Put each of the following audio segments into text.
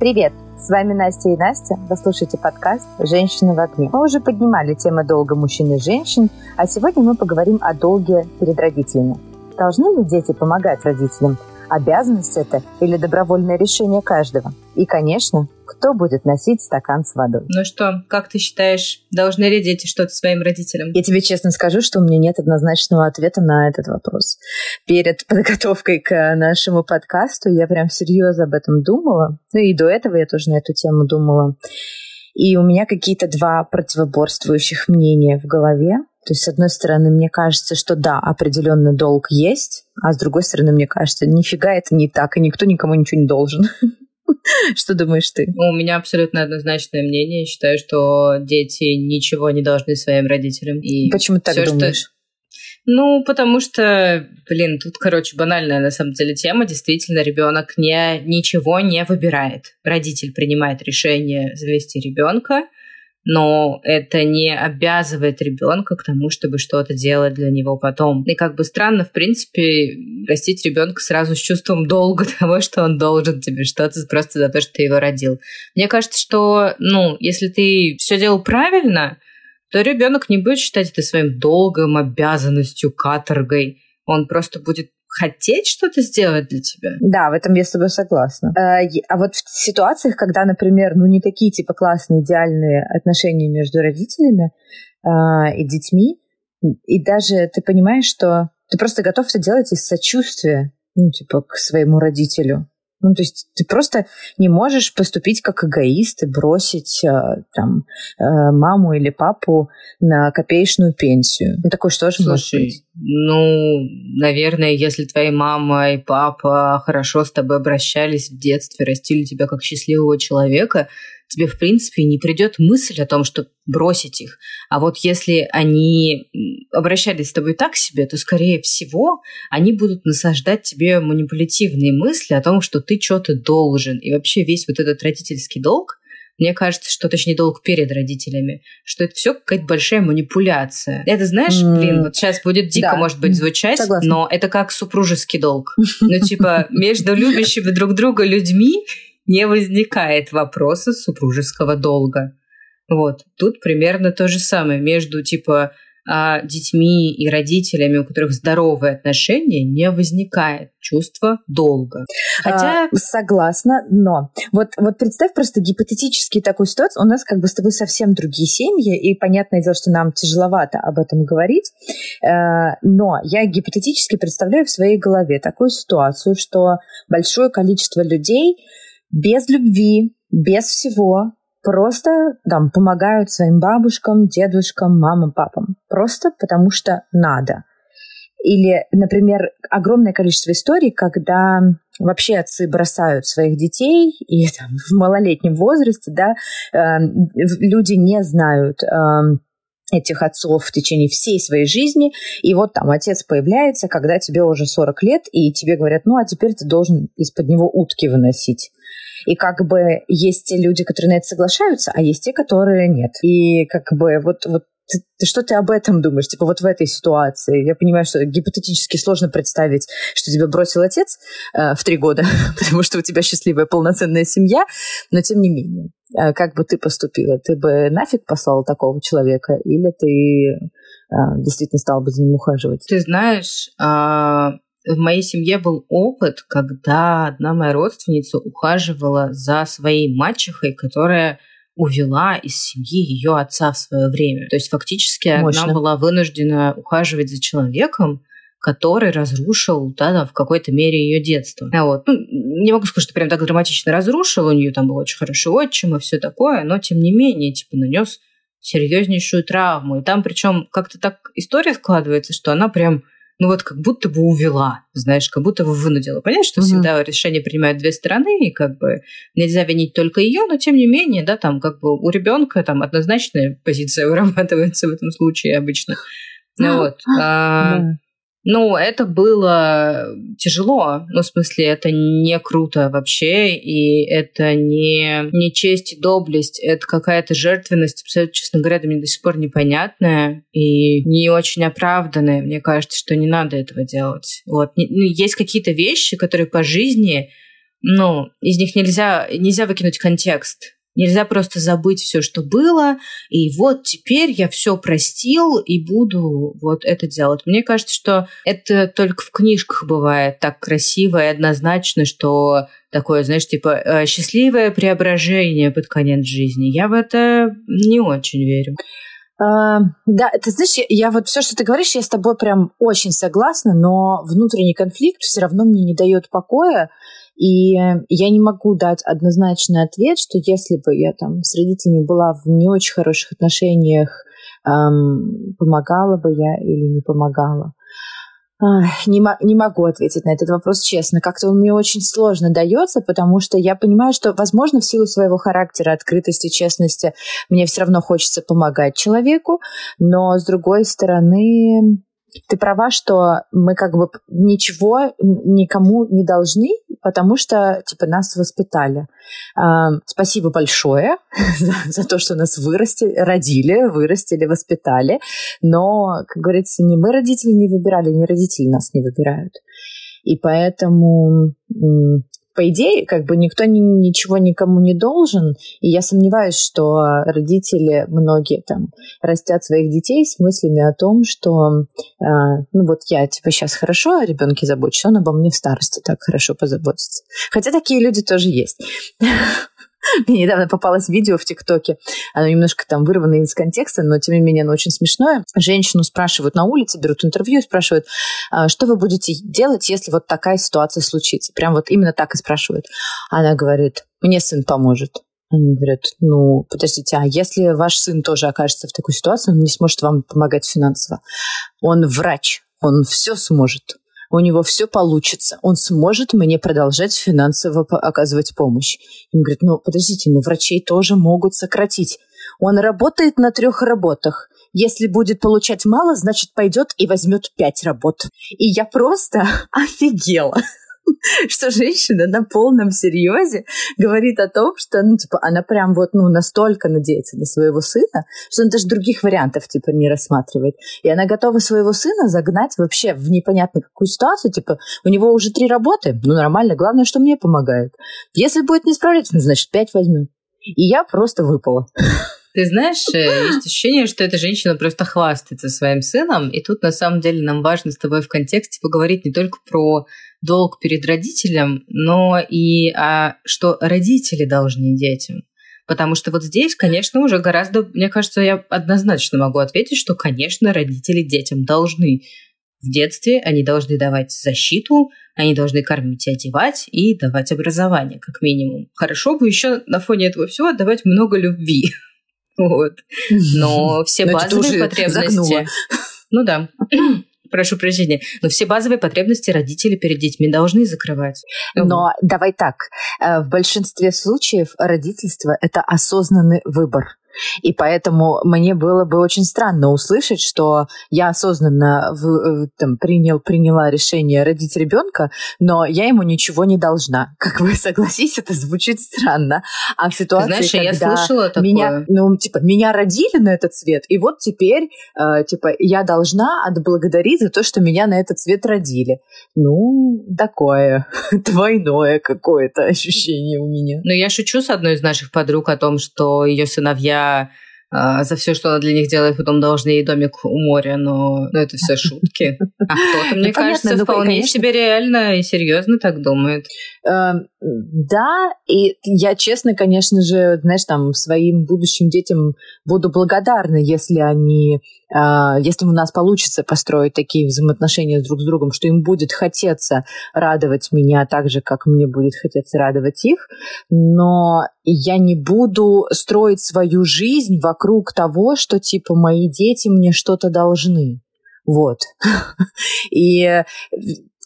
Привет! С вами Настя и Настя. Вы слушаете подкаст «Женщины в огне». Мы уже поднимали темы долга мужчин и женщин, а сегодня мы поговорим о долге перед родителями. Должны ли дети помогать родителям? Обязанность это или добровольное решение каждого? И, конечно, кто будет носить стакан с водой? Ну что, как ты считаешь, должны ли дети что-то своим родителям? Я тебе честно скажу, что у меня нет однозначного ответа на этот вопрос. Перед подготовкой к нашему подкасту я прям серьезно об этом думала. Ну и до этого я тоже на эту тему думала. И у меня какие-то два противоборствующих мнения в голове. То есть, с одной стороны, мне кажется, что да, определенный долг есть, а с другой стороны, мне кажется, нифига это не так, и никто никому ничего не должен. Что думаешь ты? У меня абсолютно однозначное мнение. Я считаю, что дети ничего не должны своим родителям. И Почему ты так думаешь? Что... Ну, потому что, блин, тут, короче, банальная на самом деле тема. Действительно, ребенок не, ничего не выбирает. Родитель принимает решение завести ребенка, но это не обязывает ребенка к тому, чтобы что-то делать для него потом. И как бы странно, в принципе, растить ребенка сразу с чувством долга того, что он должен тебе что-то просто за то, что ты его родил. Мне кажется, что, ну, если ты все делал правильно, то ребенок не будет считать это своим долгом, обязанностью, каторгой. Он просто будет хотеть что-то сделать для тебя. Да, в этом я с тобой согласна. Э, а вот в ситуациях, когда, например, ну не такие типа классные, идеальные отношения между родителями э, и детьми, и даже ты понимаешь, что ты просто готов это делать из сочувствия, ну, типа, к своему родителю. Ну, то есть ты просто не можешь поступить как эгоист и бросить э, там э, маму или папу на копеечную пенсию. Ну, такое что же Слушай, может быть? Ну, наверное, если твои мама и папа хорошо с тобой обращались в детстве, растили тебя как счастливого человека, тебе, в принципе, не придет мысль о том, что бросить их. А вот если они обращались с тобой так себе, то, скорее всего, они будут насаждать тебе манипулятивные мысли о том, что ты что-то должен. И вообще весь вот этот родительский долг, мне кажется, что точнее долг перед родителями, что это все какая-то большая манипуляция. Это знаешь, mm. блин, вот сейчас будет дико, да. может быть, звучать, Согласна. но это как супружеский долг. Ну, типа, между любящими друг друга людьми не возникает вопроса супружеского долга. Вот, тут примерно то же самое между, типа, а, детьми и родителями, у которых здоровые отношения, не возникает чувства долга. Хотя... А, согласна, но вот, вот представь просто гипотетически такую ситуацию. У нас как бы с тобой совсем другие семьи, и понятное дело, что нам тяжеловато об этом говорить, э, но я гипотетически представляю в своей голове такую ситуацию, что большое количество людей без любви, без всего, просто там помогают своим бабушкам, дедушкам, мамам, папам. Просто потому что надо. Или, например, огромное количество историй, когда вообще отцы бросают своих детей, и там, в малолетнем возрасте, да, э, люди не знают э, этих отцов в течение всей своей жизни, и вот там отец появляется, когда тебе уже 40 лет, и тебе говорят, ну, а теперь ты должен из-под него утки выносить. И как бы есть те люди, которые на это соглашаются, а есть те, которые нет. И как бы вот, вот ты, ты, что ты об этом думаешь? Типа вот в этой ситуации. Я понимаю, что гипотетически сложно представить, что тебя бросил отец э, в три года, потому что у тебя счастливая полноценная семья, но тем не менее. Э, как бы ты поступила? Ты бы нафиг послала такого человека или ты э, действительно стала бы за ним ухаживать? Ты знаешь, э, в моей семье был опыт, когда одна моя родственница ухаживала за своей мачехой, которая увела из семьи ее отца в свое время. То есть фактически Мощно. она была вынуждена ухаживать за человеком, который разрушил да, в какой-то мере ее детство. А вот. Ну, не могу сказать, что прям так драматично разрушил, у нее там был очень хороший отчим и все такое, но тем не менее, типа, нанес серьезнейшую травму. И там причем как-то так история складывается, что она прям ну вот как будто бы увела, знаешь, как будто бы вынудила. Понятно, что угу. всегда решение принимают две стороны, и как бы нельзя винить только ее, но тем не менее, да, там как бы у ребенка там однозначная позиция вырабатывается в этом случае обычно. Ну вот. А, ну, это было тяжело. Ну, в смысле, это не круто вообще, и это не, не честь и доблесть, это какая-то жертвенность, абсолютно, честно говоря, мне до сих пор непонятная и не очень оправданная. Мне кажется, что не надо этого делать. Вот. Ну, есть какие-то вещи, которые по жизни ну, из них нельзя, нельзя выкинуть контекст. Нельзя просто забыть все, что было, и вот теперь я все простил и буду вот это делать. Мне кажется, что это только в книжках бывает так красиво и однозначно, что такое, знаешь, типа э, счастливое преображение под конец жизни. Я в это не очень верю. Uh, да, ты знаешь, я, я вот все, что ты говоришь, я с тобой прям очень согласна, но внутренний конфликт все равно мне не дает покоя. И я не могу дать однозначный ответ, что если бы я там с родителями была в не очень хороших отношениях, эм, помогала бы я или не помогала. Не, не могу ответить на этот вопрос честно. Как-то он мне очень сложно дается, потому что я понимаю, что, возможно, в силу своего характера, открытости, честности, мне все равно хочется помогать человеку, но, с другой стороны, ты права, что мы как бы ничего никому не должны, потому что, типа, нас воспитали. Спасибо большое за, за то, что нас вырастили, родили, вырастили, воспитали. Но, как говорится, не мы родители не выбирали, не родители нас не выбирают. И поэтому по идее, как бы никто ни, ничего никому не должен, и я сомневаюсь, что родители многие там растят своих детей с мыслями о том, что э, ну вот я типа сейчас хорошо о ребенке забочусь, он обо мне в старости так хорошо позаботится. Хотя такие люди тоже есть. Мне недавно попалось видео в ТикТоке. Оно немножко там вырвано из контекста, но тем не менее оно очень смешное. Женщину спрашивают на улице, берут интервью спрашивают, «А что вы будете делать, если вот такая ситуация случится? Прям вот именно так и спрашивают. Она говорит, мне сын поможет. Они говорят, ну, подождите, а если ваш сын тоже окажется в такой ситуации, он не сможет вам помогать финансово? Он врач, он все сможет у него все получится, он сможет мне продолжать финансово оказывать помощь. Он говорит, ну, подождите, ну, врачей тоже могут сократить. Он работает на трех работах. Если будет получать мало, значит, пойдет и возьмет пять работ. И я просто офигела. что женщина на полном серьезе говорит о том, что, ну, типа, она прям вот, ну, настолько надеется на своего сына, что она даже других вариантов, типа, не рассматривает. И она готова своего сына загнать вообще в непонятно какую ситуацию, типа, у него уже три работы, ну, нормально, главное, что мне помогает. Если будет не справляться, ну, значит, пять возьмем. И я просто выпала. Ты знаешь, э, есть ощущение, что эта женщина просто хвастается своим сыном, и тут на самом деле нам важно с тобой в контексте поговорить не только про долг перед родителем, но и о, что родители должны детям. Потому что вот здесь, конечно, уже гораздо, мне кажется, я однозначно могу ответить, что, конечно, родители детям должны. В детстве они должны давать защиту, они должны кормить и одевать и давать образование, как минимум. Хорошо бы еще на фоне этого всего отдавать много любви. Вот. Но все базовые потребности... Ну да прошу прощения, но все базовые потребности родители перед детьми должны закрывать. Но давай так, э, в большинстве случаев родительство – это осознанный выбор. И поэтому мне было бы очень странно услышать, что я осознанно в, там, принял, приняла решение родить ребенка, но я ему ничего не должна. Как вы согласитесь, это звучит странно. А в ситуации, Знаешь, когда я слышала такое. меня, ну, типа, меня родили на этот свет, и вот теперь, э, типа, я должна отблагодарить за то, что меня на этот свет родили. Ну, такое двойное какое-то ощущение у меня. Ну, я шучу с одной из наших подруг о том, что ее сыновья а, за все, что она для них делает, потом должны ей домик у моря, но, но это все шутки. А кто-то, мне кажется, ну, вполне себе реально и серьезно так думает. Эм, да, и я честно, конечно же, знаешь, там своим будущим детям буду благодарна, если они, а, если у нас получится построить такие взаимоотношения друг с другом, что им будет хотеться радовать меня так же, как мне будет хотеться радовать их, но я не буду строить свою жизнь вокруг того, что типа мои дети мне что-то должны. Вот. И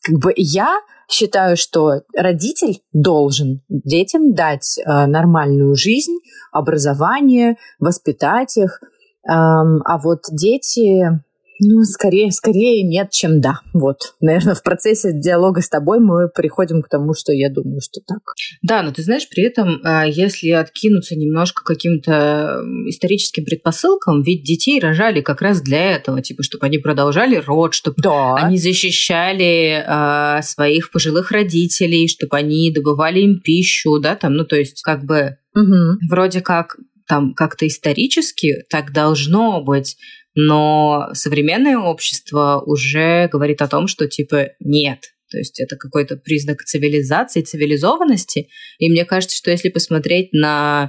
как бы я считаю, что родитель должен детям дать э, нормальную жизнь, образование, воспитать их. Эм, а вот дети, Ну, скорее, скорее нет, чем да. Вот. Наверное, в процессе диалога с тобой мы приходим к тому, что я думаю, что так. Да, но ты знаешь, при этом, а, если откинуться немножко каким-то историческим предпосылкам, ведь детей рожали как раз для этого, типа, чтобы они продолжали род, чтобы да. они защищали э, своих пожилых родителей, чтобы они добывали им пищу, да, там, ну, то есть, как бы, угу. вроде как там как-то исторически так должно быть, но современное общество уже говорит о том, что типа нет, то есть это какой-то признак цивилизации, цивилизованности. И мне кажется, что если посмотреть на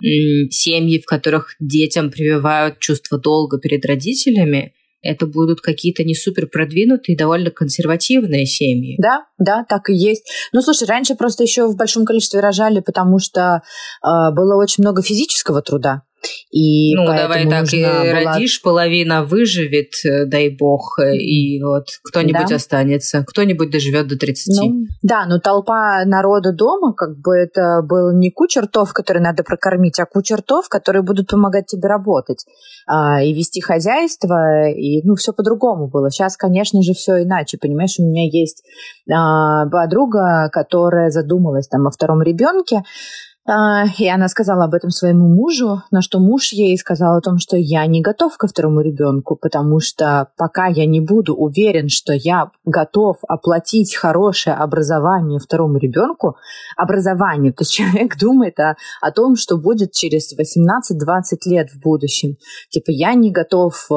семьи, в которых детям прививают чувство долга перед родителями, это будут какие-то не супер продвинутые, довольно консервативные семьи. Да, да, так и есть. Ну, слушай, раньше просто еще в большом количестве рожали, потому что э, было очень много физического труда. И ну, давай так, и была... родишь, половина выживет, э, дай бог, э, и вот кто-нибудь да. останется, кто-нибудь доживет до 30. Ну, да, но толпа народа дома, как бы это был не куча ртов, которые надо прокормить, а куча ртов, которые будут помогать тебе работать а, и вести хозяйство, и ну, все по-другому было. Сейчас, конечно же, все иначе, понимаешь, у меня есть а, подруга, которая задумалась там о втором ребенке, и она сказала об этом своему мужу, на что муж ей сказал о том, что я не готов ко второму ребенку, потому что пока я не буду уверен, что я готов оплатить хорошее образование второму ребенку, образование, то есть человек думает о, о том, что будет через 18-20 лет в будущем. Типа я не готов э,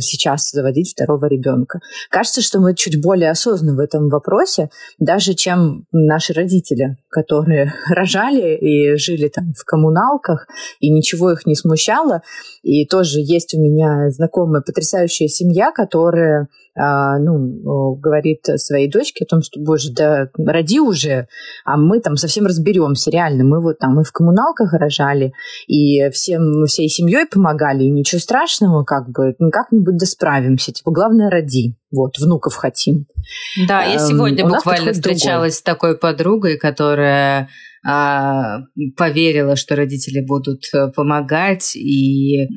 сейчас заводить второго ребенка. Кажется, что мы чуть более осознаны в этом вопросе, даже чем наши родители, которые рожали и жили там в коммуналках, и ничего их не смущало. И тоже есть у меня знакомая потрясающая семья, которая ну, говорит своей дочке о том, что, боже, да роди уже, а мы там совсем разберемся, реально. Мы вот там, мы в коммуналках рожали, и всем, всей семьей помогали, и ничего страшного, как бы, ну, как-нибудь да справимся. Типа, главное, роди. Вот, внуков хотим. Да, я эм, сегодня эм, буквально встречалась другой. с такой подругой, которая а, поверила, что родители будут э, помогать, и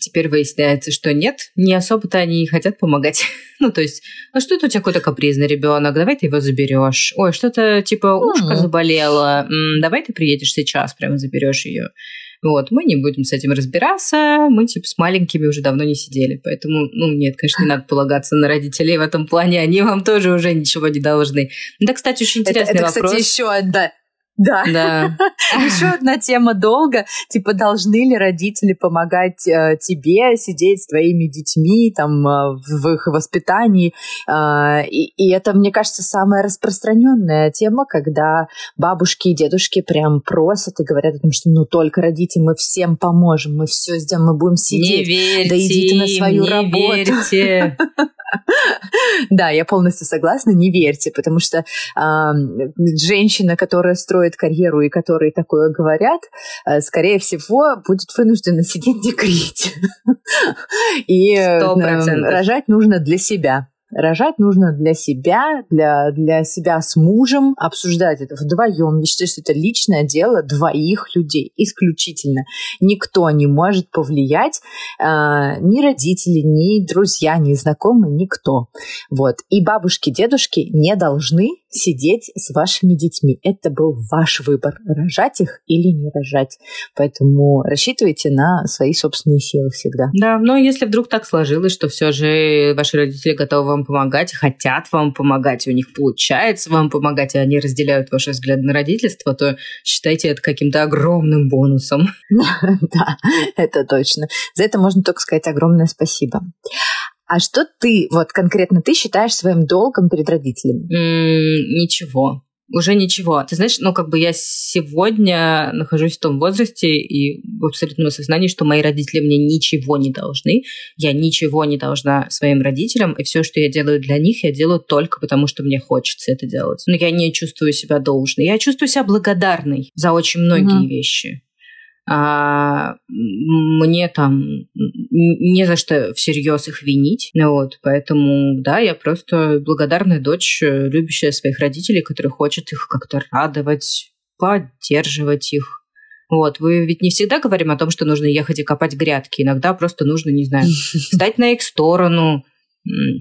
теперь выясняется, что нет, не особо-то они и хотят помогать. ну, то есть, а что это у тебя какой-то капризный ребенок, давай ты его заберешь. Ой, что-то типа ушко заболело, давай ты приедешь сейчас, прямо заберешь ее. Вот, мы не будем с этим разбираться, мы, типа, с маленькими уже давно не сидели, поэтому, ну, нет, конечно, не надо полагаться на родителей в этом плане, они вам тоже уже ничего не должны. Да, кстати, очень интересный это, это, вопрос. Кстати, еще, да, да. да. Еще одна тема долго. Типа, должны ли родители помогать э, тебе сидеть с твоими детьми там э, в их воспитании? Э, и, и это, мне кажется, самая распространенная тема, когда бабушки и дедушки прям просят и говорят о том, что ну только родите, мы всем поможем, мы все сделаем, мы будем сидеть. Не верьте да идите на свою не работу. Верьте. Да, я полностью согласна, не верьте, потому что женщина, которая строит карьеру и которые такое говорят, э, скорее всего, будет вынуждена сидеть в декрете. И рожать нужно для себя. Рожать нужно для себя, для, для себя с мужем, обсуждать это вдвоем. Я считаю, что это личное дело двоих людей, исключительно. Никто не может повлиять, э, ни родители, ни друзья, ни знакомые, никто. Вот. И бабушки, дедушки не должны сидеть с вашими детьми. Это был ваш выбор, рожать их или не рожать. Поэтому рассчитывайте на свои собственные силы всегда. Да, но если вдруг так сложилось, что все же ваши родители готовы вам помогать, хотят вам помогать, у них получается вам помогать, и они разделяют ваши взгляды на родительство, то считайте это каким-то огромным бонусом. Да, это точно. За это можно только сказать огромное спасибо. А что ты, вот конкретно ты считаешь своим долгом перед родителями? Mm, ничего. Уже ничего. Ты знаешь, ну, как бы я сегодня нахожусь в том возрасте и в абсолютном осознании, что мои родители мне ничего не должны. Я ничего не должна своим родителям, и все, что я делаю для них, я делаю только потому, что мне хочется это делать. Но я не чувствую себя должной. Я чувствую себя благодарной за очень многие mm-hmm. вещи а мне там не за что всерьез их винить. Вот, поэтому, да, я просто благодарная дочь, любящая своих родителей, которая хочет их как-то радовать, поддерживать их. Вот, вы ведь не всегда говорим о том, что нужно ехать и копать грядки. Иногда просто нужно, не знаю, встать на их сторону,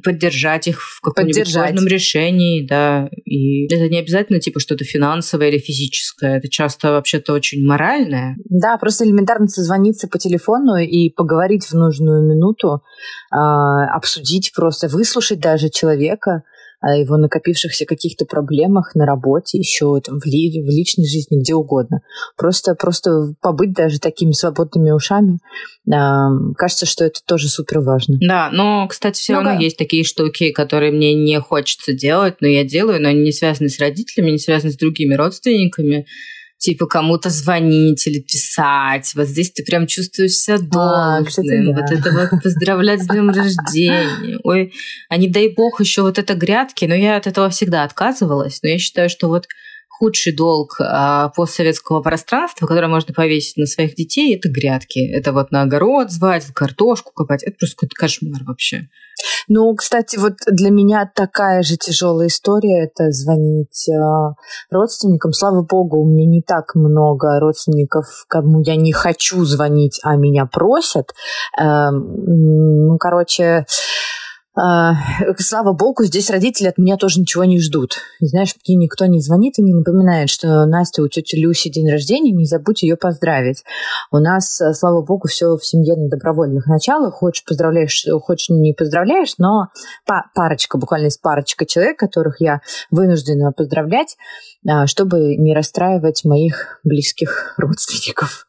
поддержать их в каком-нибудь сложном решении, да. И это не обязательно типа что-то финансовое или физическое, это часто вообще-то очень моральное. Да, просто элементарно созвониться по телефону и поговорить в нужную минуту, э, обсудить просто, выслушать даже человека, о его накопившихся каких-то проблемах на работе, еще там, в, ли, в личной жизни, где угодно. Просто, просто побыть даже такими свободными ушами, э, кажется, что это тоже супер важно. Да, но, кстати, все ну, равно да. есть такие штуки, которые мне не хочется делать, но я делаю, но они не связаны с родителями, не связаны с другими родственниками типа кому-то звонить или писать. Вот здесь ты прям чувствуешь себя должным. А, кстати, да. Вот это вот поздравлять с днем рождения. Ой, а не дай бог еще вот это грядки, но я от этого всегда отказывалась. Но я считаю, что вот худший долг а, постсоветского пространства, которое можно повесить на своих детей, это грядки. Это вот на огород звать, картошку копать. Это просто какой-то кошмар вообще. Ну, кстати, вот для меня такая же тяжелая история это звонить э, родственникам. Слава богу, у меня не так много родственников, кому я не хочу звонить, а меня просят. Э, ну, короче, а, слава богу, здесь родители от меня тоже ничего не ждут. Знаешь, мне никто не звонит и не напоминает, что Настя, у тети Люси день рождения, не забудь ее поздравить. У нас, э, слава богу, все в семье на добровольных началах. Хочешь поздравляешь, хочешь не поздравляешь, но парочка, буквально из парочка человек, которых я вынуждена поздравлять, а, чтобы не расстраивать моих близких родственников.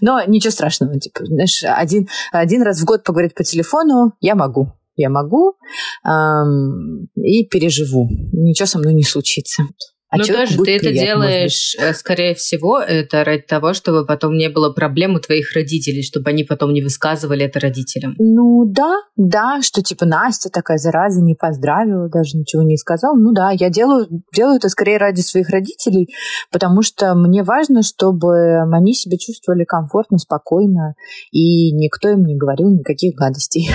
Но ничего страшного, типа, знаешь, один, один раз в год поговорить по телефону я могу я могу эм, и переживу. Ничего со мной не случится. А Но тоже ты это делаешь, э, скорее всего, это ради того, чтобы потом не было проблем у твоих родителей, чтобы они потом не высказывали это родителям. Ну да, да, что типа Настя такая зараза, не поздравила, даже ничего не сказала. Ну да, я делаю, делаю это скорее ради своих родителей, потому что мне важно, чтобы они себя чувствовали комфортно, спокойно, и никто им не говорил никаких гадостей.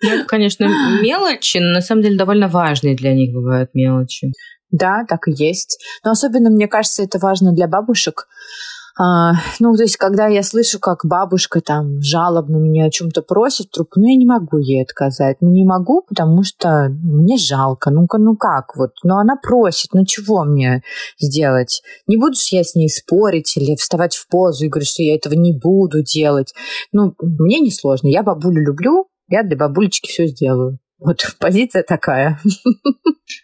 Ну, это, конечно, мелочи, но на самом деле довольно важные для них бывают мелочи. Да, так и есть. Но особенно, мне кажется, это важно для бабушек. А, ну, то есть, когда я слышу, как бабушка там жалобно меня о чем-то просит трубку, ну, я не могу ей отказать. Ну, не могу, потому что мне жалко. Ну-ка, ну как вот? Ну, она просит, ну, чего мне сделать? Не буду я с ней спорить или вставать в позу и говорить, что я этого не буду делать. Ну, мне не сложно. Я бабулю люблю, я для бабулечки все сделаю. Вот позиция такая.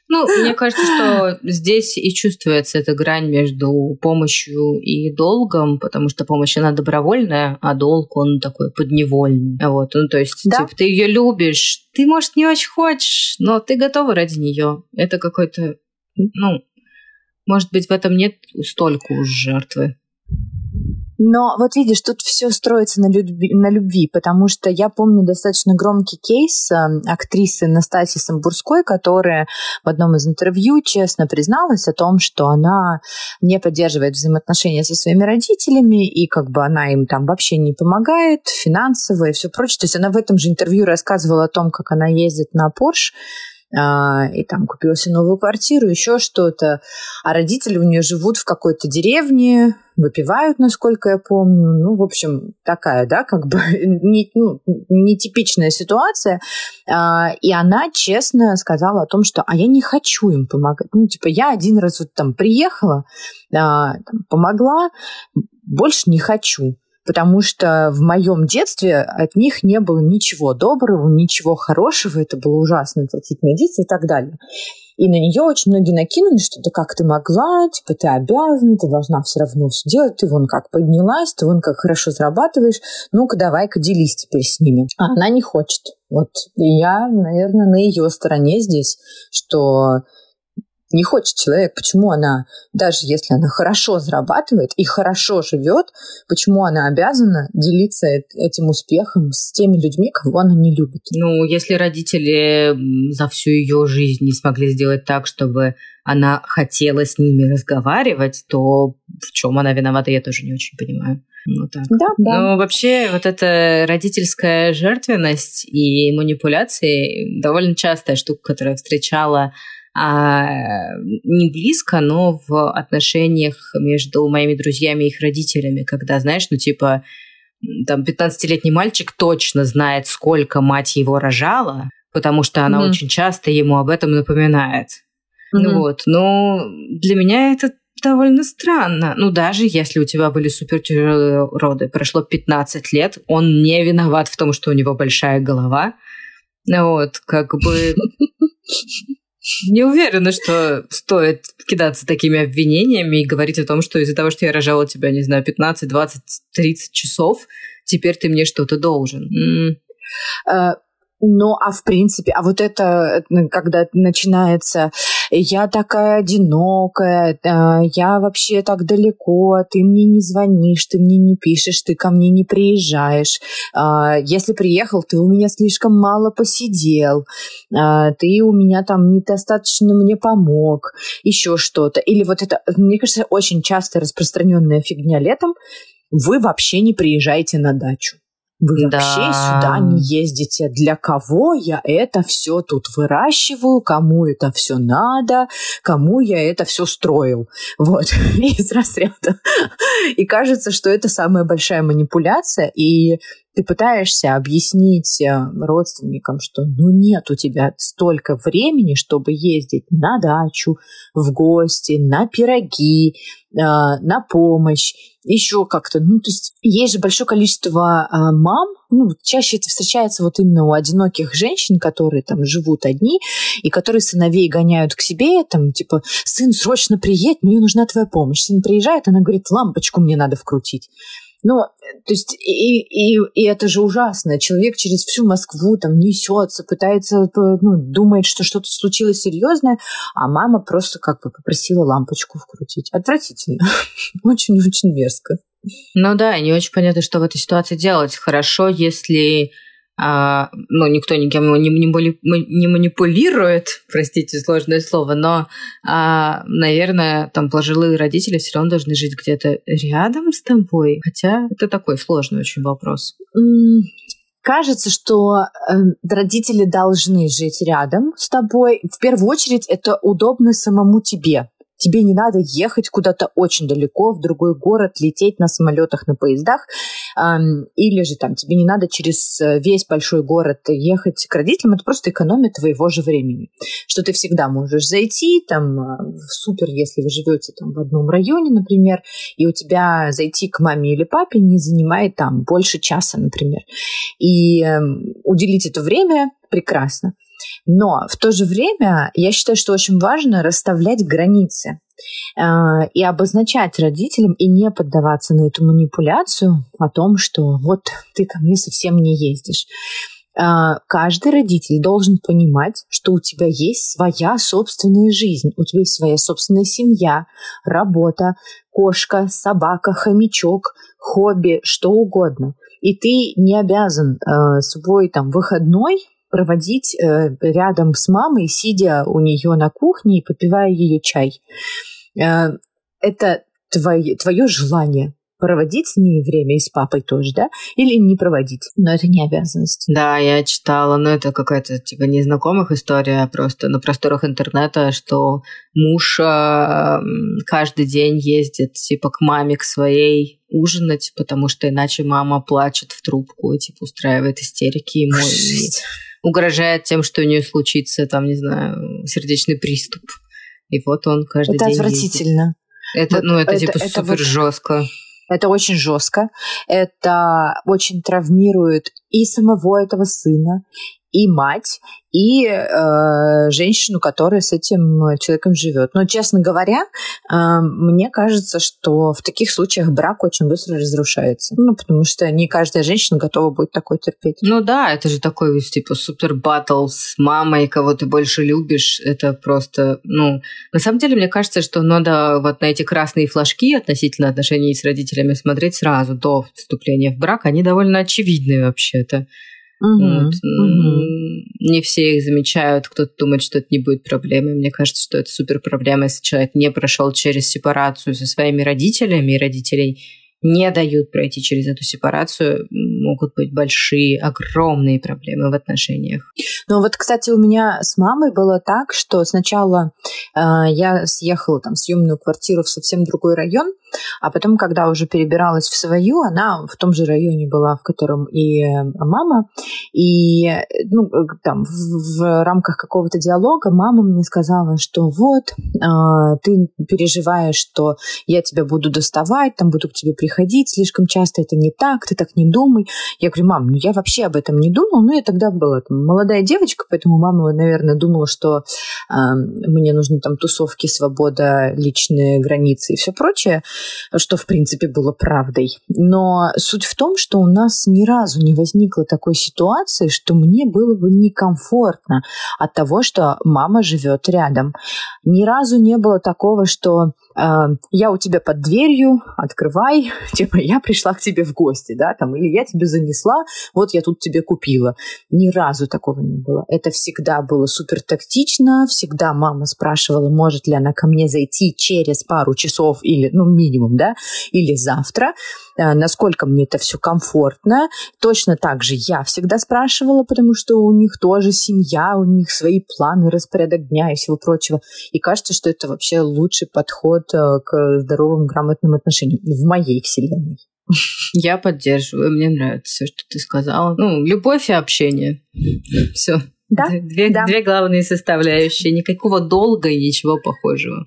Ну, мне кажется, что здесь и чувствуется эта грань между помощью и долгом, потому что помощь, она добровольная, а долг, он такой подневольный. Вот, ну, то есть, да? типа, ты ее любишь, ты, может, не очень хочешь, но ты готова ради нее. Это какой-то, ну, может быть, в этом нет столько уж жертвы. Но вот видишь, тут все строится на любви, на любви, потому что я помню достаточно громкий кейс э, актрисы Настасии Самбурской, которая в одном из интервью честно призналась о том, что она не поддерживает взаимоотношения со своими родителями, и как бы она им там вообще не помогает финансово и все прочее. То есть она в этом же интервью рассказывала о том, как она ездит на а, и там купила себе новую квартиру, еще что-то. А родители у нее живут в какой-то деревне, выпивают, насколько я помню. Ну, в общем, такая, да, как бы не, ну, нетипичная ситуация. А, и она честно сказала о том, что «а я не хочу им помогать». Ну, типа, я один раз вот там приехала, а, помогла, больше не хочу потому что в моем детстве от них не было ничего доброго, ничего хорошего, это было ужасно, отвратительное детство и так далее. И на нее очень многие накинули, что да как ты могла, типа ты обязана, ты должна все равно все делать, ты вон как поднялась, ты вон как хорошо зарабатываешь, ну-ка давай-ка делись теперь с ними. А она не хочет. Вот я, наверное, на ее стороне здесь, что не хочет человек, почему она, даже если она хорошо зарабатывает и хорошо живет, почему она обязана делиться этим успехом с теми людьми, кого она не любит? Ну, если родители за всю ее жизнь не смогли сделать так, чтобы она хотела с ними разговаривать, то в чем она виновата, я тоже не очень понимаю. Ну, так. Да, да. Но вообще вот эта родительская жертвенность и манипуляции довольно частая штука, которую я встречала а, не близко, но в отношениях между моими друзьями и их родителями, когда, знаешь, ну типа там 15-летний мальчик точно знает, сколько мать его рожала, потому что она mm-hmm. очень часто ему об этом напоминает. Mm-hmm. Ну вот, но для меня это довольно странно. Ну, даже если у тебя были супер тяжелые роды, прошло 15 лет, он не виноват в том, что у него большая голова. Ну вот, как бы... Не уверена, что стоит кидаться такими обвинениями и говорить о том, что из-за того, что я рожала тебя, не знаю, 15, 20, 30 часов, теперь ты мне что-то должен. Mm. Ну, а в принципе, а вот это, когда начинается, я такая одинокая, э, я вообще так далеко, ты мне не звонишь, ты мне не пишешь, ты ко мне не приезжаешь. А, если приехал, ты у меня слишком мало посидел, а, ты у меня там недостаточно мне помог, еще что-то. Или вот это, мне кажется, очень часто распространенная фигня летом, вы вообще не приезжаете на дачу. Вы да. вообще сюда не ездите. Для кого я это все тут выращиваю? Кому это все надо? Кому я это все строил? Вот, из разряда. И кажется, что это самая большая манипуляция. И ты пытаешься объяснить э, родственникам, что ну нет у тебя столько времени, чтобы ездить на дачу, в гости, на пироги, э, на помощь, еще как-то. Ну, то есть есть же большое количество э, мам, ну, чаще это встречается вот именно у одиноких женщин, которые там живут одни, и которые сыновей гоняют к себе, там, типа, сын, срочно приедь, мне нужна твоя помощь. Сын приезжает, она говорит, лампочку мне надо вкрутить. Ну, то есть, и, и, и это же ужасно. Человек через всю Москву там несется, пытается, ну, думает, что что-то случилось серьезное, а мама просто как бы попросила лампочку вкрутить. Отвратительно. Очень-очень мерзко. Ну да, не очень понятно, что в этой ситуации делать. Хорошо, если а, ну, никто никем не, не, манипулирует, простите, сложное слово, но, а, наверное, там пожилые родители все равно должны жить где-то рядом с тобой, хотя это такой сложный очень вопрос. Кажется, что э, родители должны жить рядом с тобой. В первую очередь, это удобно самому тебе. Тебе не надо ехать куда-то очень далеко, в другой город, лететь на самолетах, на поездах. Или же там тебе не надо через э, весь большой город ехать к родителям. Это просто экономит твоего же времени. Что ты всегда можешь зайти, там, э, супер, если вы живете там в одном районе, например, и у тебя зайти к маме или папе не занимает там больше часа, например. И эм, уделить это время прекрасно. Но в то же время я считаю, что очень важно расставлять границы э, и обозначать родителям и не поддаваться на эту манипуляцию о том, что вот ты ко мне совсем не ездишь. Э, каждый родитель должен понимать, что у тебя есть своя собственная жизнь, у тебя есть своя собственная семья, работа, кошка, собака, хомячок, хобби, что угодно. И ты не обязан э, свой там выходной проводить э, рядом с мамой, сидя у нее на кухне и попивая ее чай. Э, это твое, твое желание проводить с ней время и с папой тоже, да? Или не проводить. Но это не обязанность. Да, я читала, но это какая-то типа незнакомых история, просто на просторах интернета, что муж э, каждый день ездит типа к маме, к своей ужинать, потому что иначе мама плачет в трубку и типа устраивает истерики ему. Угрожает тем, что у нее случится, там, не знаю, сердечный приступ. И вот он каждый это день Это отвратительно. Ездит. Это, вот, ну, это, это типа это супер вот... жестко. Это очень жестко, это очень травмирует и самого этого сына, и мать, и э, женщину, которая с этим человеком живет. Но, честно говоря, э, мне кажется, что в таких случаях брак очень быстро разрушается. Ну, потому что не каждая женщина готова будет такой терпеть. Ну да, это же такой, типа, супер батл с мамой, кого ты больше любишь. Это просто, ну... На самом деле, мне кажется, что надо вот на эти красные флажки относительно отношений с родителями смотреть сразу, до вступления в брак. Они довольно очевидны вообще-то. Угу, вот. угу. Не все их замечают, кто-то думает, что это не будет проблемой. Мне кажется, что это супер проблема, если человек не прошел через сепарацию со своими родителями, и родителей не дают пройти через эту сепарацию, могут быть большие, огромные проблемы в отношениях. Ну вот, кстати, у меня с мамой было так, что сначала э, я съехала там в съемную квартиру в совсем другой район, А потом, когда уже перебиралась в свою, она в том же районе была, в котором и э, мама. И ну, там в, рамках какого-то диалога мама мне сказала, что вот, э, ты переживаешь, что я тебя буду доставать, там буду к тебе приходить слишком часто, это не так, ты так не думай. Я говорю, мам, ну я вообще об этом не думала, ну я тогда была там, молодая девочка, поэтому мама, наверное, думала, что э, мне нужны там тусовки, свобода, личные границы и все прочее, что, в принципе, было правдой. Но суть в том, что у нас ни разу не возникло такой ситуации, что мне было бы некомфортно от того, что мама живет рядом. Ни разу не было такого, что я у тебя под дверью, открывай, типа я пришла к тебе в гости, да, там, или я тебе занесла, вот я тут тебе купила. Ни разу такого не было. Это всегда было супер тактично, всегда мама спрашивала, может ли она ко мне зайти через пару часов или, ну, минимум, да, или завтра, э, насколько мне это все комфортно. Точно так же я всегда спрашивала, потому что у них тоже семья, у них свои планы, распорядок дня и всего прочего. И кажется, что это вообще лучший подход э, к здоровым, грамотным отношениям в моей вселенной. Я поддерживаю, мне нравится все, что ты сказала. Ну, любовь и общение. Все. Да, две, да. две главные составляющие. Никакого долга и ничего похожего.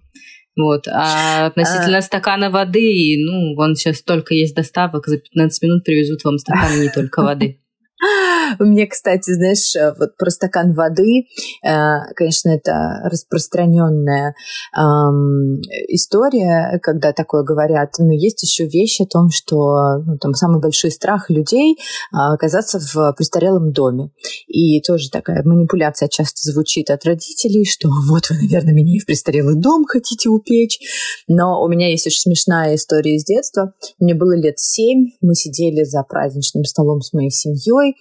Вот. А относительно а... стакана воды, ну, вон сейчас только есть доставок, за 15 минут привезут вам стакан не только воды. Мне, кстати, знаешь, э, вот про стакан воды, э, конечно, это распространенная история, когда такое говорят, но есть еще вещь о том, что ну, там самый большой страх людей а, оказаться в престарелом доме. И тоже такая манипуляция часто звучит от родителей, что вот вы, наверное, меня и в престарелый дом хотите упечь. Но у меня есть очень смешная история из детства. Мне было лет семь, мы сидели за праздничным столом с моей семьей, семьей.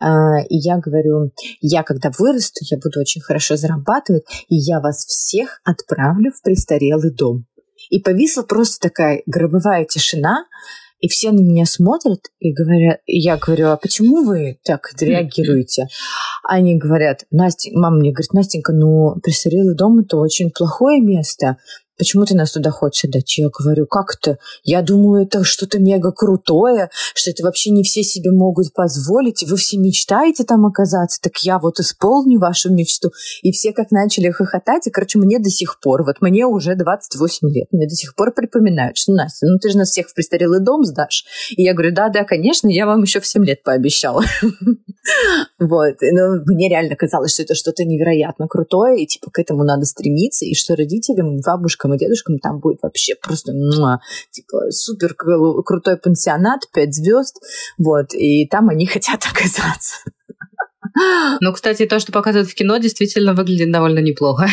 А, и я говорю, я когда вырасту, я буду очень хорошо зарабатывать, и я вас всех отправлю в престарелый дом. И повисла просто такая гробовая тишина, и все на меня смотрят и говорят, и я говорю, а почему вы так реагируете? Они говорят, Настя, мама мне говорит, Настенька, ну, престарелый дом это очень плохое место почему ты нас туда хочешь отдать? Я говорю, как это? Я думаю, это что-то мега крутое, что это вообще не все себе могут позволить, вы все мечтаете там оказаться, так я вот исполню вашу мечту. И все как начали хохотать, и, короче, мне до сих пор, вот мне уже 28 лет, мне до сих пор припоминают, что, Настя, ну ты же нас всех в престарелый дом сдашь. И я говорю, да-да, конечно, я вам еще в 7 лет пообещала. Вот. Но мне реально казалось, что это что-то невероятно крутое, и типа к этому надо стремиться, и что родителям, бабушкам бабушкам и дедушкам там будет вообще просто муа, типа супер крутой пансионат, пять звезд, вот, и там они хотят оказаться. Ну, кстати, то, что показывают в кино, действительно выглядит довольно неплохо.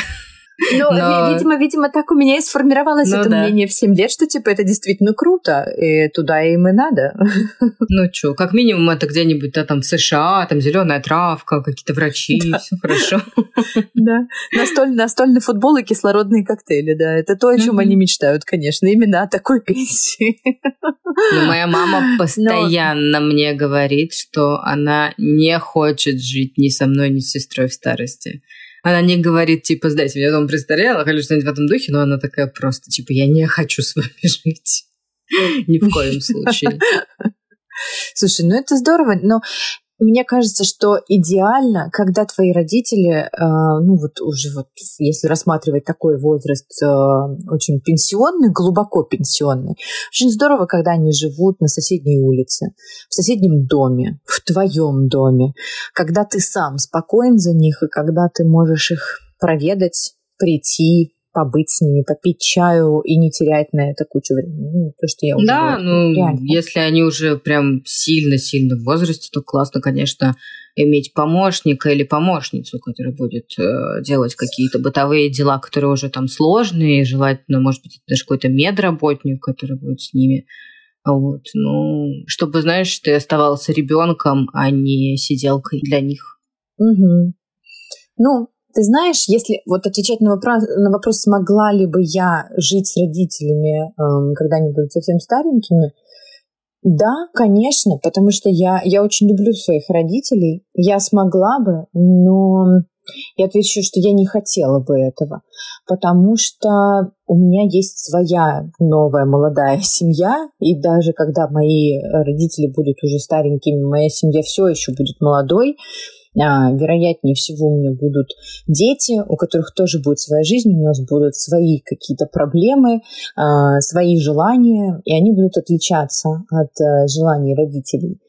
Ну, Но... видимо, видимо, так у меня и сформировалось ну, это да. мнение в 7 лет, что, типа, это действительно круто, и туда им и надо. Ну, что, как минимум, это где-нибудь да, там в США, там зеленая травка, какие-то врачи, да. все хорошо. Да. Настольный, настольный футбол и кислородные коктейли, да. Это то, о чем они мечтают, конечно, именно о такой пенсии. Но моя мама постоянно Но... мне говорит, что она не хочет жить ни со мной, ни с сестрой в старости. Она не говорит, типа, сдайте мне дом престарелых или что-нибудь в этом духе, но она такая просто, типа, я не хочу с вами жить. Ни в коем случае. Слушай, ну это здорово, но мне кажется, что идеально, когда твои родители, э, ну вот уже вот, если рассматривать такой возраст э, очень пенсионный, глубоко пенсионный, очень здорово, когда они живут на соседней улице, в соседнем доме, в твоем доме, когда ты сам спокоен за них и когда ты можешь их проведать, прийти, побыть с ними, попить чаю и не терять на это кучу времени. Ну, то, что я уже Да, говорю, ну, реально. если они уже прям сильно-сильно в возрасте, то классно, конечно, иметь помощника или помощницу, которая будет э, делать какие-то бытовые дела, которые уже там сложные, желательно, может быть, даже какой-то медработник, который будет с ними. Вот, ну, чтобы, знаешь, ты оставался ребенком, а не сиделкой для них. Угу. Ну, ты знаешь, если вот отвечать на вопрос, на вопрос, смогла ли бы я жить с родителями, эм, когда они будут совсем старенькими, да, конечно, потому что я, я очень люблю своих родителей. Я смогла бы, но Я отвечу, что я не хотела бы этого, потому что у меня есть своя новая молодая семья, и даже когда мои родители будут уже старенькими, моя семья все еще будет молодой, вероятнее всего у меня будут дети, у которых тоже будет своя жизнь, у нас будут свои какие-то проблемы, а, свои желания, и они будут отличаться от э, желаний родителей.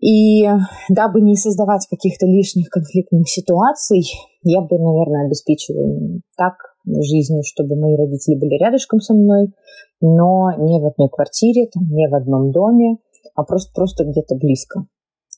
И дабы не создавать каких-то лишних конфликтных ситуаций, я бы, наверное, обеспечивала так жизнью, чтобы мои родители были рядышком со мной, но не в одной квартире, там, не в одном доме, а просто, просто где-то близко.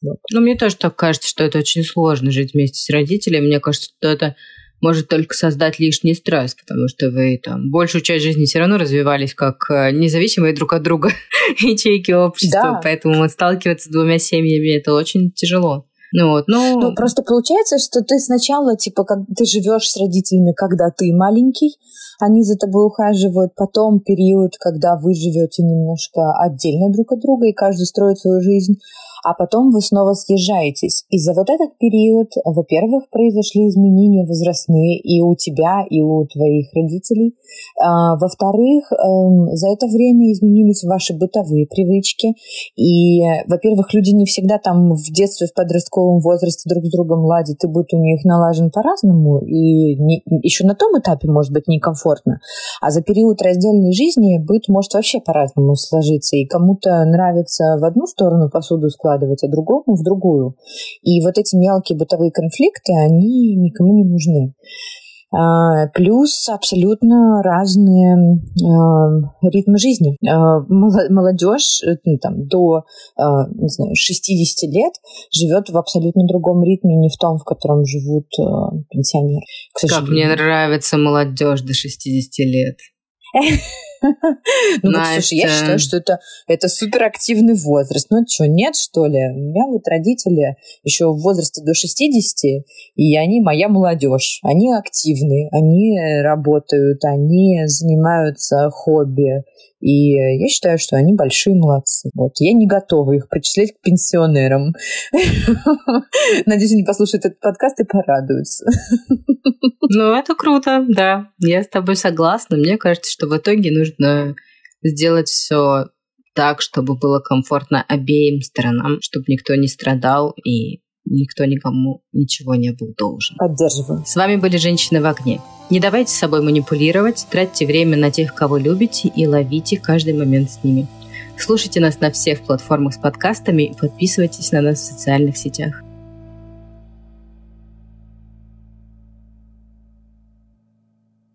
Вот. Ну, мне тоже так кажется, что это очень сложно жить вместе с родителями. Мне кажется, что это может только создать лишний стресс, потому что вы там большую часть жизни все равно развивались как э, независимые друг от друга ячейки общества, да. поэтому сталкиваться с двумя семьями это очень тяжело. Ну, вот, ну... ну, просто получается, что ты сначала, типа, как ты живешь с родителями, когда ты маленький, они за тобой ухаживают, потом период, когда вы живете немножко отдельно друг от друга, и каждый строит свою жизнь, а потом вы снова съезжаетесь. И за вот этот период, во-первых, произошли изменения возрастные и у тебя, и у твоих родителей. А, во-вторых, эм, за это время изменились ваши бытовые привычки. И, во-первых, люди не всегда там в детстве, в подростковом возрасте друг с другом ладят, и быт у них налажен по-разному, и не, еще на том этапе может быть некомфортно. А за период раздельной жизни быт может вообще по-разному сложиться. И кому-то нравится в одну сторону посуду складывать, вкладывать, а другому в другую. И вот эти мелкие бытовые конфликты, они никому не нужны. А, плюс абсолютно разные э, ритмы жизни. Э, молодежь ну, там, до э, не знаю, 60 лет живет в абсолютно другом ритме, не в том, в котором живут э, пенсионеры. Как мне нравится молодежь до 60 лет. Ну, вот, слушай, я считаю, что это, это суперактивный возраст. Ну, что, нет, что ли? У меня вот родители еще в возрасте до 60, и они моя молодежь. Они активны, они работают, они занимаются хобби. И я считаю, что они большие молодцы. Вот. Я не готова их причислять к пенсионерам. Надеюсь, они послушают этот подкаст и порадуются. Ну, это круто, да. Я с тобой согласна. Мне кажется, что в итоге нужно сделать все так, чтобы было комфортно обеим сторонам, чтобы никто не страдал и никто никому ничего не был должен. Поддерживаю. С вами были «Женщины в огне». Не давайте собой манипулировать, тратьте время на тех, кого любите, и ловите каждый момент с ними. Слушайте нас на всех платформах с подкастами и подписывайтесь на нас в социальных сетях.